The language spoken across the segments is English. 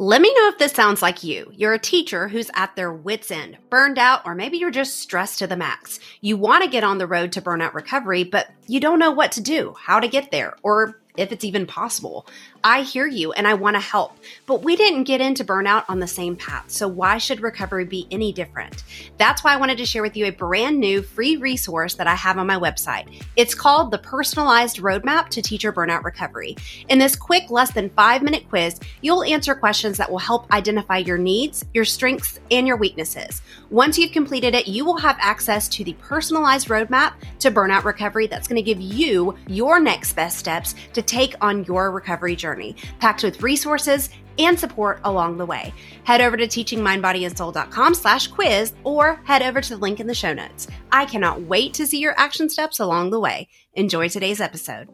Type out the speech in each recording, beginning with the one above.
Let me know if this sounds like you. You're a teacher who's at their wits' end, burned out, or maybe you're just stressed to the max. You want to get on the road to burnout recovery, but you don't know what to do, how to get there, or if it's even possible. I hear you and I want to help, but we didn't get into burnout on the same path. So why should recovery be any different? That's why I wanted to share with you a brand new free resource that I have on my website. It's called the Personalized Roadmap to Teacher Burnout Recovery. In this quick, less than five minute quiz, you'll answer questions that will help identify your needs, your strengths, and your weaknesses. Once you've completed it, you will have access to the personalized roadmap to burnout recovery that's going to give you your next best steps to take on your recovery journey, packed with resources and support along the way. Head over to teachingmindbodyandsoul.com slash quiz or head over to the link in the show notes. I cannot wait to see your action steps along the way. Enjoy today's episode.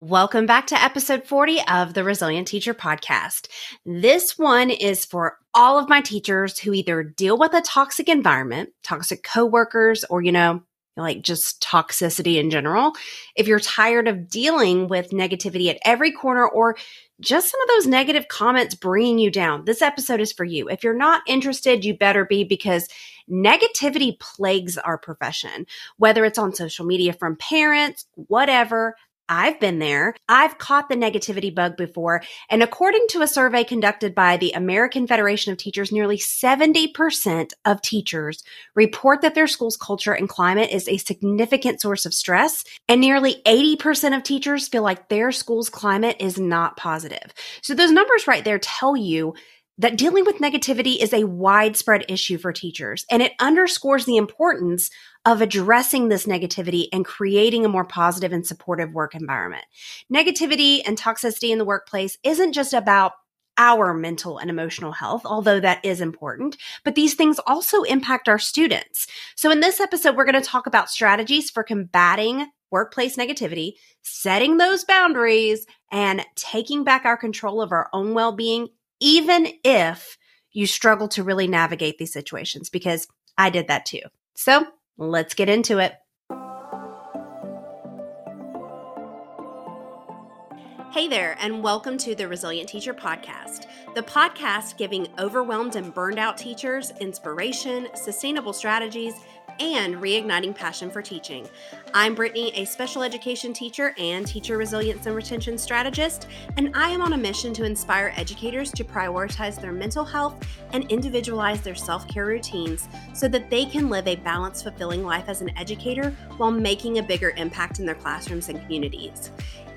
Welcome back to episode 40 of the Resilient Teacher Podcast. This one is for all of my teachers who either deal with a toxic environment, toxic coworkers, or, you know, like just toxicity in general. If you're tired of dealing with negativity at every corner or just some of those negative comments bringing you down, this episode is for you. If you're not interested, you better be because negativity plagues our profession, whether it's on social media from parents, whatever. I've been there. I've caught the negativity bug before. And according to a survey conducted by the American Federation of Teachers, nearly 70% of teachers report that their school's culture and climate is a significant source of stress. And nearly 80% of teachers feel like their school's climate is not positive. So those numbers right there tell you that dealing with negativity is a widespread issue for teachers, and it underscores the importance of addressing this negativity and creating a more positive and supportive work environment. Negativity and toxicity in the workplace isn't just about our mental and emotional health, although that is important, but these things also impact our students. So, in this episode, we're going to talk about strategies for combating workplace negativity, setting those boundaries, and taking back our control of our own well being even if you struggle to really navigate these situations, because I did that too. So let's get into it. Hey there, and welcome to the Resilient Teacher Podcast, the podcast giving overwhelmed and burned out teachers inspiration, sustainable strategies, and reigniting passion for teaching. I'm Brittany, a special education teacher and teacher resilience and retention strategist, and I am on a mission to inspire educators to prioritize their mental health and individualize their self care routines so that they can live a balanced, fulfilling life as an educator while making a bigger impact in their classrooms and communities.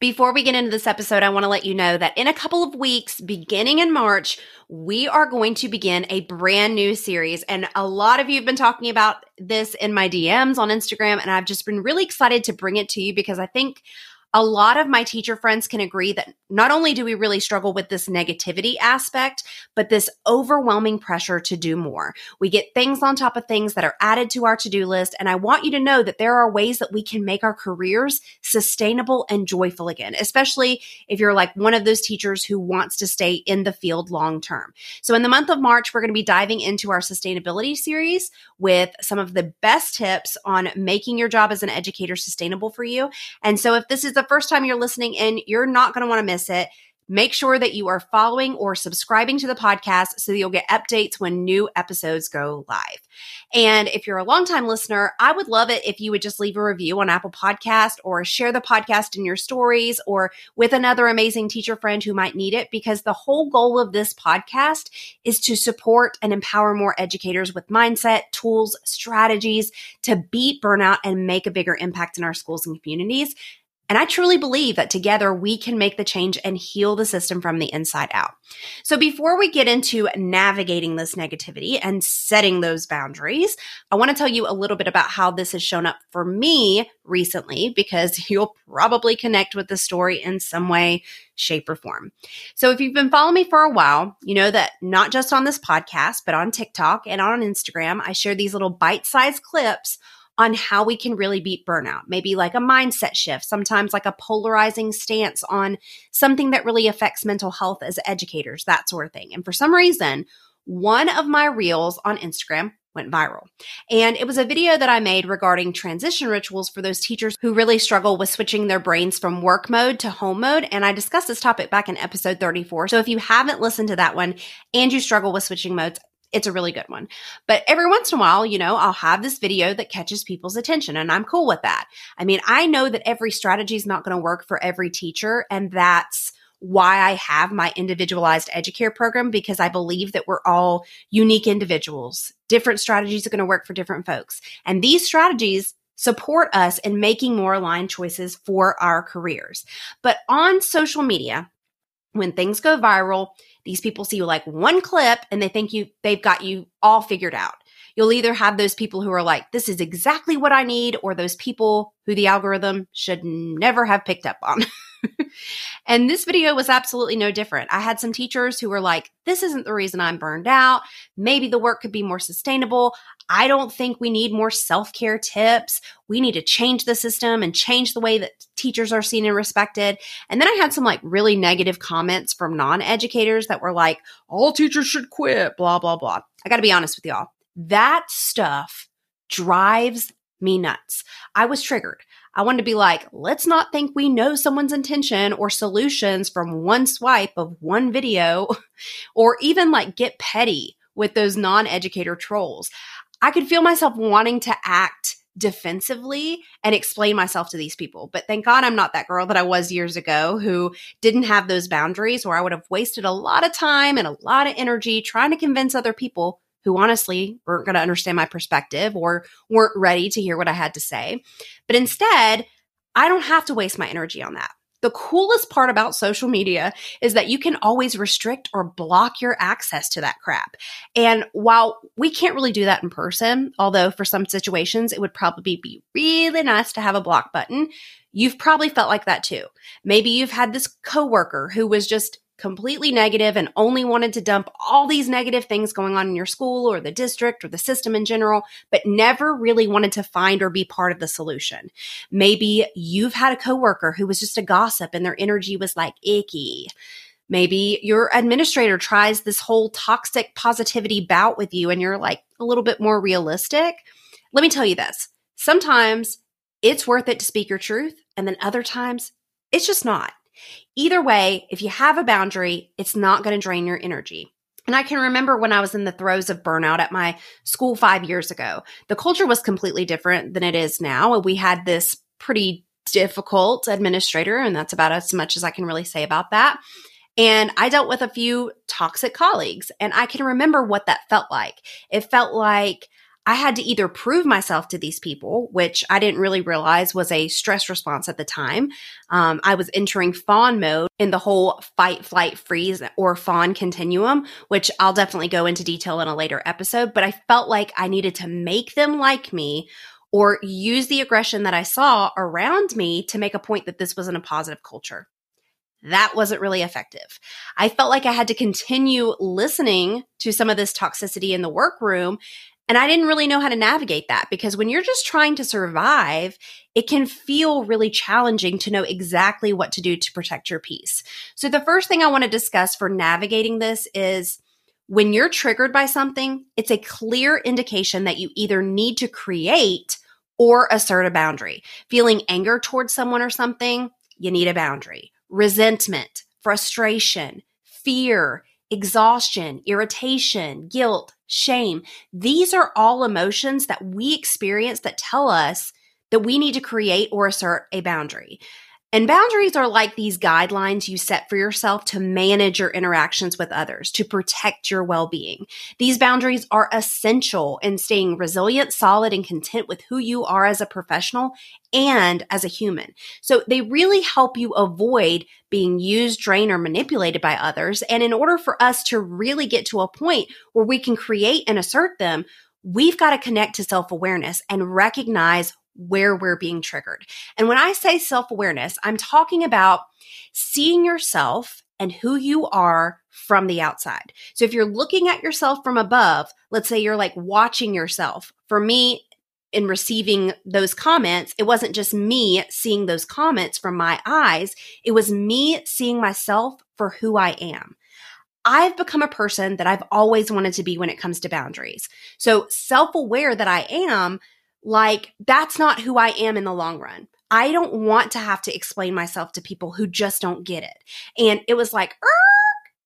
Before we get into this episode, I want to let you know that in a couple of weeks, beginning in March, we are going to begin a brand new series. And a lot of you have been talking about this in my DMs on Instagram, and I've just been really excited to bring it to you because I think a lot of my teacher friends can agree that not only do we really struggle with this negativity aspect, but this overwhelming pressure to do more. We get things on top of things that are added to our to do list. And I want you to know that there are ways that we can make our careers sustainable and joyful again, especially if you're like one of those teachers who wants to stay in the field long term. So in the month of March, we're going to be diving into our sustainability series with some of the best tips on making your job as an educator sustainable for you. And so if this is the first time you're listening in, you're not going to want to miss it. Make sure that you are following or subscribing to the podcast so that you'll get updates when new episodes go live. And if you're a longtime listener, I would love it if you would just leave a review on Apple Podcast or share the podcast in your stories or with another amazing teacher friend who might need it because the whole goal of this podcast is to support and empower more educators with mindset, tools, strategies to beat burnout and make a bigger impact in our schools and communities. And I truly believe that together we can make the change and heal the system from the inside out. So before we get into navigating this negativity and setting those boundaries, I want to tell you a little bit about how this has shown up for me recently because you'll probably connect with the story in some way, shape, or form. So if you've been following me for a while, you know that not just on this podcast, but on TikTok and on Instagram, I share these little bite sized clips on how we can really beat burnout. Maybe like a mindset shift, sometimes like a polarizing stance on something that really affects mental health as educators, that sort of thing. And for some reason, one of my reels on Instagram went viral. And it was a video that I made regarding transition rituals for those teachers who really struggle with switching their brains from work mode to home mode. And I discussed this topic back in episode 34. So if you haven't listened to that one and you struggle with switching modes, it's a really good one. But every once in a while, you know, I'll have this video that catches people's attention and I'm cool with that. I mean, I know that every strategy is not going to work for every teacher and that's why I have my individualized educare program because I believe that we're all unique individuals. Different strategies are going to work for different folks. And these strategies support us in making more aligned choices for our careers. But on social media, when things go viral, these people see you like one clip and they think you they've got you all figured out. You'll either have those people who are like, this is exactly what I need, or those people who the algorithm should never have picked up on. and this video was absolutely no different. I had some teachers who were like, this isn't the reason I'm burned out. Maybe the work could be more sustainable. I don't think we need more self care tips. We need to change the system and change the way that teachers are seen and respected. And then I had some like really negative comments from non educators that were like, all teachers should quit, blah, blah, blah. I got to be honest with y'all. That stuff drives me nuts. I was triggered. I wanted to be like, let's not think we know someone's intention or solutions from one swipe of one video, or even like get petty with those non educator trolls. I could feel myself wanting to act defensively and explain myself to these people. But thank God I'm not that girl that I was years ago who didn't have those boundaries, where I would have wasted a lot of time and a lot of energy trying to convince other people who honestly weren't going to understand my perspective or weren't ready to hear what I had to say. But instead, I don't have to waste my energy on that. The coolest part about social media is that you can always restrict or block your access to that crap. And while we can't really do that in person, although for some situations it would probably be really nice to have a block button, you've probably felt like that too. Maybe you've had this coworker who was just completely negative and only wanted to dump all these negative things going on in your school or the district or the system in general, but never really wanted to find or be part of the solution. Maybe you've had a coworker who was just a gossip and their energy was like icky. Maybe your administrator tries this whole toxic positivity bout with you and you're like a little bit more realistic. Let me tell you this. Sometimes it's worth it to speak your truth, and then other times it's just not. Either way, if you have a boundary, it's not going to drain your energy. And I can remember when I was in the throes of burnout at my school five years ago. The culture was completely different than it is now. And we had this pretty difficult administrator, and that's about as much as I can really say about that. And I dealt with a few toxic colleagues, and I can remember what that felt like. It felt like I had to either prove myself to these people, which I didn't really realize was a stress response at the time. Um, I was entering fawn mode in the whole fight, flight, freeze, or fawn continuum, which I'll definitely go into detail in a later episode. But I felt like I needed to make them like me or use the aggression that I saw around me to make a point that this wasn't a positive culture. That wasn't really effective. I felt like I had to continue listening to some of this toxicity in the workroom and I didn't really know how to navigate that because when you're just trying to survive, it can feel really challenging to know exactly what to do to protect your peace. So, the first thing I want to discuss for navigating this is when you're triggered by something, it's a clear indication that you either need to create or assert a boundary. Feeling anger towards someone or something, you need a boundary. Resentment, frustration, fear, exhaustion, irritation, guilt, shame. These are all emotions that we experience that tell us that we need to create or assert a boundary. And boundaries are like these guidelines you set for yourself to manage your interactions with others, to protect your well being. These boundaries are essential in staying resilient, solid, and content with who you are as a professional and as a human. So they really help you avoid being used, drained, or manipulated by others. And in order for us to really get to a point where we can create and assert them, we've got to connect to self awareness and recognize where we're being triggered. And when I say self awareness, I'm talking about seeing yourself and who you are from the outside. So if you're looking at yourself from above, let's say you're like watching yourself. For me, in receiving those comments, it wasn't just me seeing those comments from my eyes, it was me seeing myself for who I am. I've become a person that I've always wanted to be when it comes to boundaries. So self aware that I am, like, that's not who I am in the long run. I don't want to have to explain myself to people who just don't get it. And it was like,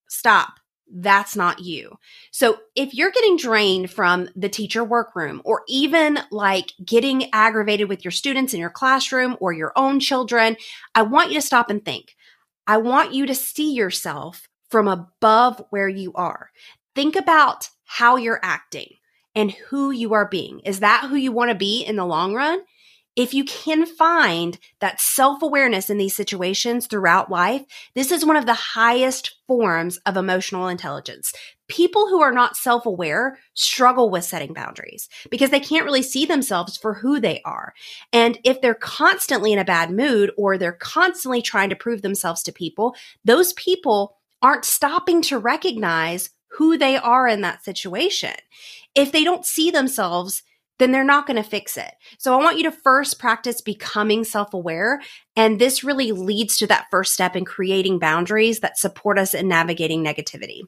stop. That's not you. So if you're getting drained from the teacher workroom or even like getting aggravated with your students in your classroom or your own children, I want you to stop and think. I want you to see yourself from above where you are. Think about how you're acting and who you are being. Is that who you want to be in the long run? If you can find that self awareness in these situations throughout life, this is one of the highest forms of emotional intelligence. People who are not self aware struggle with setting boundaries because they can't really see themselves for who they are. And if they're constantly in a bad mood or they're constantly trying to prove themselves to people, those people aren't stopping to recognize who they are in that situation. If they don't see themselves, then they're not going to fix it. So I want you to first practice becoming self aware. And this really leads to that first step in creating boundaries that support us in navigating negativity.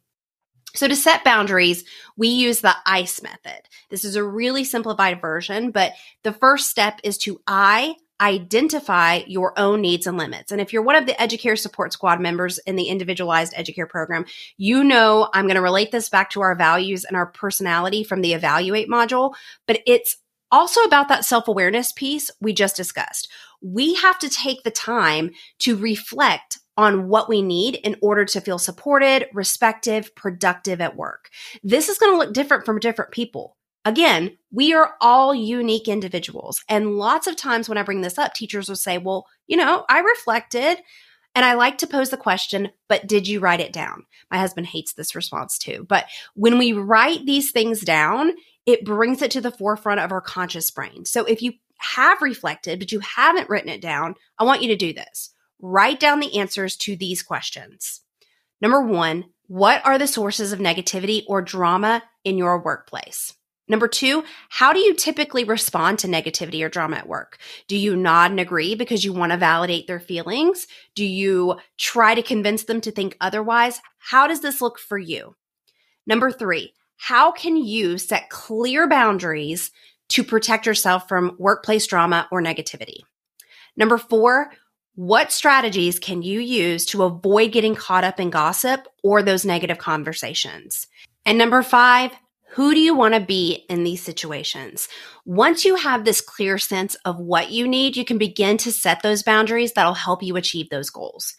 So to set boundaries, we use the ICE method. This is a really simplified version, but the first step is to I identify your own needs and limits. And if you're one of the Educare Support Squad members in the individualized Educare program, you know I'm going to relate this back to our values and our personality from the evaluate module, but it's also about that self awareness piece we just discussed. We have to take the time to reflect on what we need in order to feel supported, respected, productive at work. This is going to look different from different people. Again, we are all unique individuals. And lots of times when I bring this up, teachers will say, well, you know, I reflected and I like to pose the question, but did you write it down? My husband hates this response too. But when we write these things down, it brings it to the forefront of our conscious brain. So if you have reflected, but you haven't written it down, I want you to do this. Write down the answers to these questions. Number one, what are the sources of negativity or drama in your workplace? Number two, how do you typically respond to negativity or drama at work? Do you nod and agree because you want to validate their feelings? Do you try to convince them to think otherwise? How does this look for you? Number three, how can you set clear boundaries to protect yourself from workplace drama or negativity? Number four, what strategies can you use to avoid getting caught up in gossip or those negative conversations? And number five, who do you want to be in these situations? Once you have this clear sense of what you need, you can begin to set those boundaries that'll help you achieve those goals.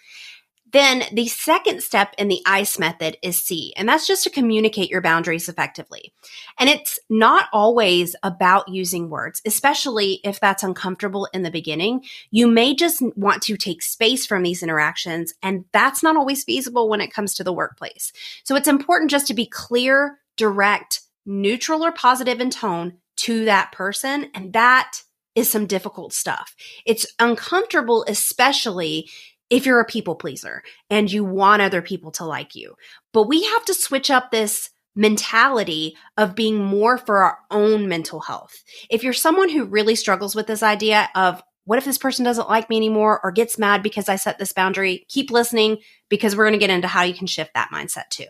Then the second step in the ICE method is C, and that's just to communicate your boundaries effectively. And it's not always about using words, especially if that's uncomfortable in the beginning. You may just want to take space from these interactions, and that's not always feasible when it comes to the workplace. So it's important just to be clear, direct, neutral or positive in tone to that person. And that is some difficult stuff. It's uncomfortable, especially if you're a people pleaser and you want other people to like you. But we have to switch up this mentality of being more for our own mental health. If you're someone who really struggles with this idea of, what if this person doesn't like me anymore or gets mad because I set this boundary? Keep listening because we're going to get into how you can shift that mindset too.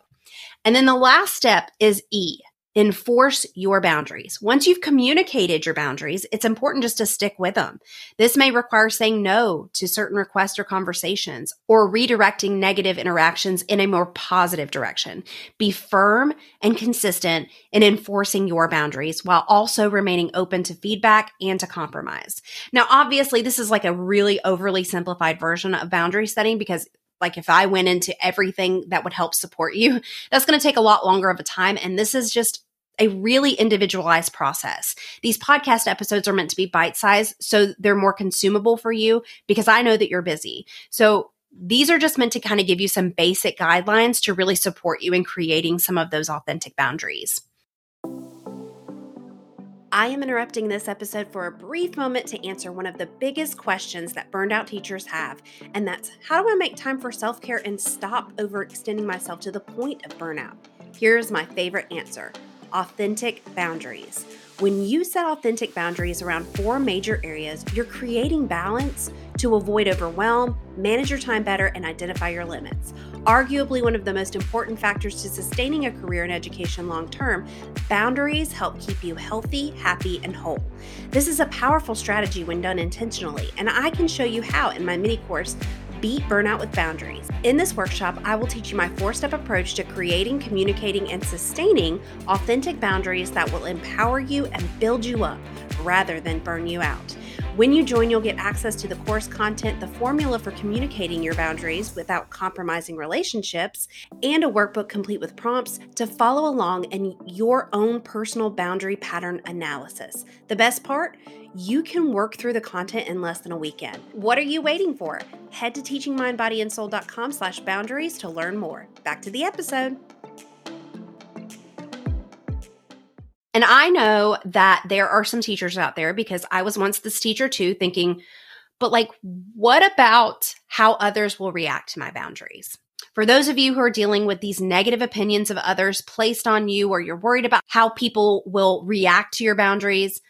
And then the last step is E, enforce your boundaries. Once you've communicated your boundaries, it's important just to stick with them. This may require saying no to certain requests or conversations or redirecting negative interactions in a more positive direction. Be firm and consistent in enforcing your boundaries while also remaining open to feedback and to compromise. Now, obviously, this is like a really overly simplified version of boundary setting because like if I went into everything that would help support you, that's going to take a lot longer of a time. And this is just a really individualized process. These podcast episodes are meant to be bite sized so they're more consumable for you because I know that you're busy. So these are just meant to kind of give you some basic guidelines to really support you in creating some of those authentic boundaries. I am interrupting this episode for a brief moment to answer one of the biggest questions that burned out teachers have, and that's how do I make time for self care and stop overextending myself to the point of burnout? Here's my favorite answer authentic boundaries. When you set authentic boundaries around four major areas, you're creating balance to avoid overwhelm, manage your time better, and identify your limits. Arguably, one of the most important factors to sustaining a career in education long term, boundaries help keep you healthy, happy, and whole. This is a powerful strategy when done intentionally, and I can show you how in my mini course, Beat Burnout with Boundaries. In this workshop, I will teach you my four step approach to creating, communicating, and sustaining authentic boundaries that will empower you and build you up rather than burn you out. When you join, you'll get access to the course content, the formula for communicating your boundaries without compromising relationships, and a workbook complete with prompts to follow along in your own personal boundary pattern analysis. The best part? You can work through the content in less than a weekend. What are you waiting for? Head to teachingmindbodyandsoul.com slash boundaries to learn more. Back to the episode. And I know that there are some teachers out there because I was once this teacher too, thinking, but like, what about how others will react to my boundaries? For those of you who are dealing with these negative opinions of others placed on you, or you're worried about how people will react to your boundaries,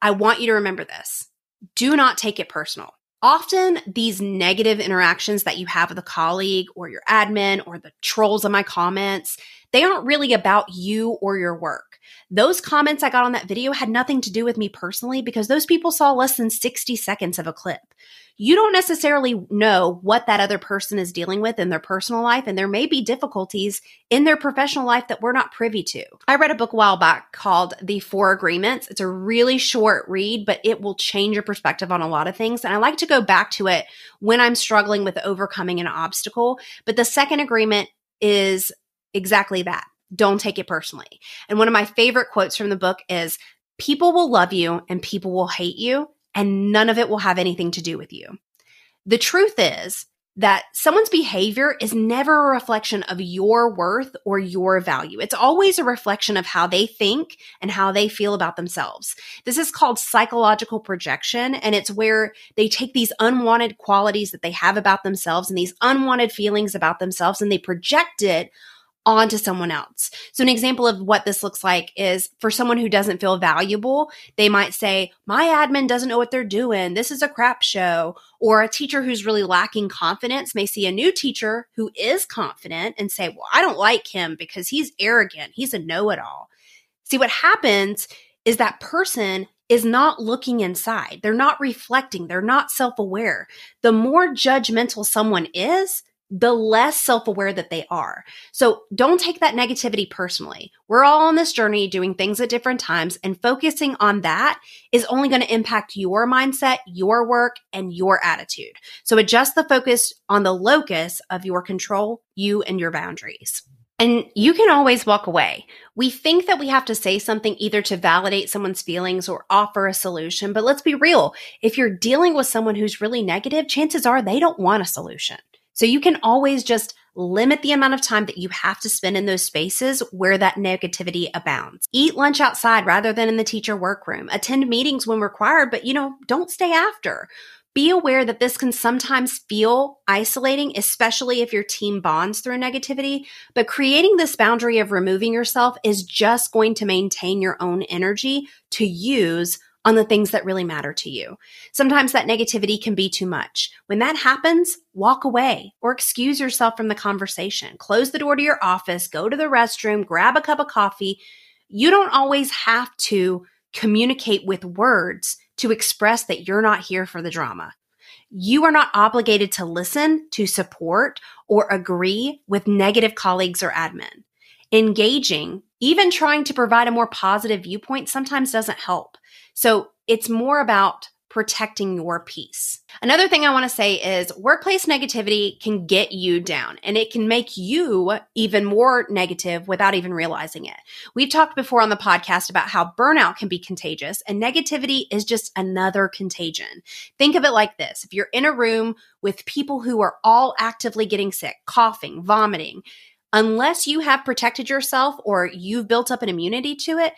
I want you to remember this. Do not take it personal. Often, these negative interactions that you have with a colleague or your admin or the trolls in my comments, they aren't really about you or your work. Those comments I got on that video had nothing to do with me personally because those people saw less than 60 seconds of a clip you don't necessarily know what that other person is dealing with in their personal life. And there may be difficulties in their professional life that we're not privy to. I read a book a while back called The Four Agreements. It's a really short read, but it will change your perspective on a lot of things. And I like to go back to it when I'm struggling with overcoming an obstacle. But the second agreement is exactly that. Don't take it personally. And one of my favorite quotes from the book is people will love you and people will hate you and none of it will have anything to do with you. The truth is that someone's behavior is never a reflection of your worth or your value. It's always a reflection of how they think and how they feel about themselves. This is called psychological projection, and it's where they take these unwanted qualities that they have about themselves and these unwanted feelings about themselves and they project it onto someone else. So an example of what this looks like is for someone who doesn't feel valuable, they might say, my admin doesn't know what they're doing. This is a crap show. Or a teacher who's really lacking confidence may see a new teacher who is confident and say, well, I don't like him because he's arrogant. He's a know-it-all. See what happens is that person is not looking inside. They're not reflecting. They're not self aware. The more judgmental someone is, the less self aware that they are. So don't take that negativity personally. We're all on this journey doing things at different times, and focusing on that is only going to impact your mindset, your work, and your attitude. So adjust the focus on the locus of your control, you, and your boundaries. And you can always walk away. We think that we have to say something either to validate someone's feelings or offer a solution. But let's be real. If you're dealing with someone who's really negative, chances are they don't want a solution. So you can always just limit the amount of time that you have to spend in those spaces where that negativity abounds. Eat lunch outside rather than in the teacher workroom. Attend meetings when required, but you know, don't stay after. Be aware that this can sometimes feel isolating, especially if your team bonds through negativity. But creating this boundary of removing yourself is just going to maintain your own energy to use on the things that really matter to you. Sometimes that negativity can be too much. When that happens, walk away or excuse yourself from the conversation. Close the door to your office, go to the restroom, grab a cup of coffee, You don't always have to communicate with words to express that you're not here for the drama. You are not obligated to listen, to support, or agree with negative colleagues or admin. Engaging, even trying to provide a more positive viewpoint, sometimes doesn't help. So it's more about protecting your peace. Another thing I want to say is workplace negativity can get you down and it can make you even more negative without even realizing it. We've talked before on the podcast about how burnout can be contagious and negativity is just another contagion. Think of it like this. If you're in a room with people who are all actively getting sick, coughing, vomiting, unless you have protected yourself or you've built up an immunity to it,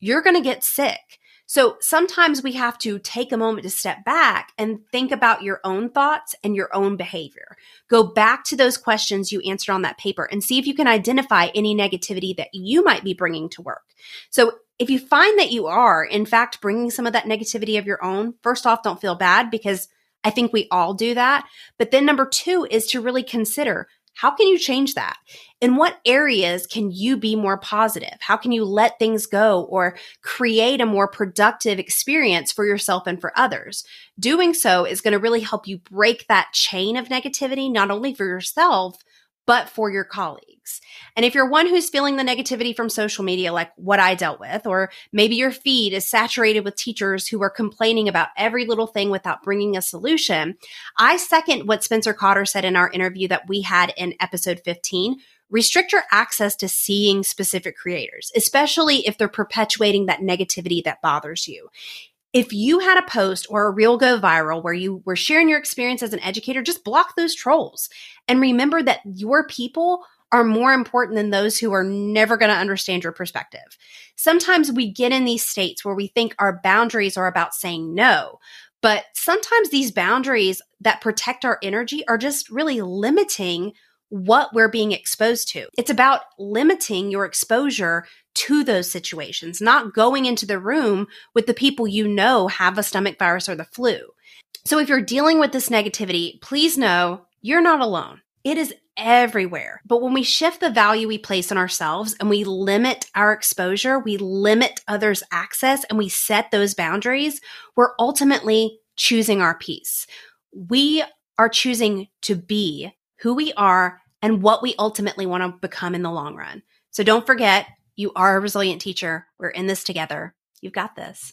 you're going to get sick. So sometimes we have to take a moment to step back and think about your own thoughts and your own behavior. Go back to those questions you answered on that paper and see if you can identify any negativity that you might be bringing to work. So if you find that you are, in fact, bringing some of that negativity of your own, first off, don't feel bad because I think we all do that. But then number two is to really consider how can you change that? In what areas can you be more positive? How can you let things go or create a more productive experience for yourself and for others? Doing so is going to really help you break that chain of negativity, not only for yourself, but for your colleagues. And if you're one who's feeling the negativity from social media, like what I dealt with, or maybe your feed is saturated with teachers who are complaining about every little thing without bringing a solution, I second what Spencer Cotter said in our interview that we had in episode 15 restrict your access to seeing specific creators, especially if they're perpetuating that negativity that bothers you if you had a post or a reel go viral where you were sharing your experience as an educator, just block those trolls and remember that your people are more important than those who are never going to understand your perspective. Sometimes we get in these states where we think our boundaries are about saying no, but sometimes these boundaries that protect our energy are just really limiting what we're being exposed to. It's about limiting your exposure to those situations, not going into the room with the people you know have a stomach virus or the flu. So if you're dealing with this negativity, please know you're not alone. It is everywhere. But when we shift the value we place on ourselves and we limit our exposure, we limit others' access, and we set those boundaries, we're ultimately choosing our peace. We are choosing to be who we are, and what we ultimately want to become in the long run. So don't forget, you are a resilient teacher. We're in this together. You've got this.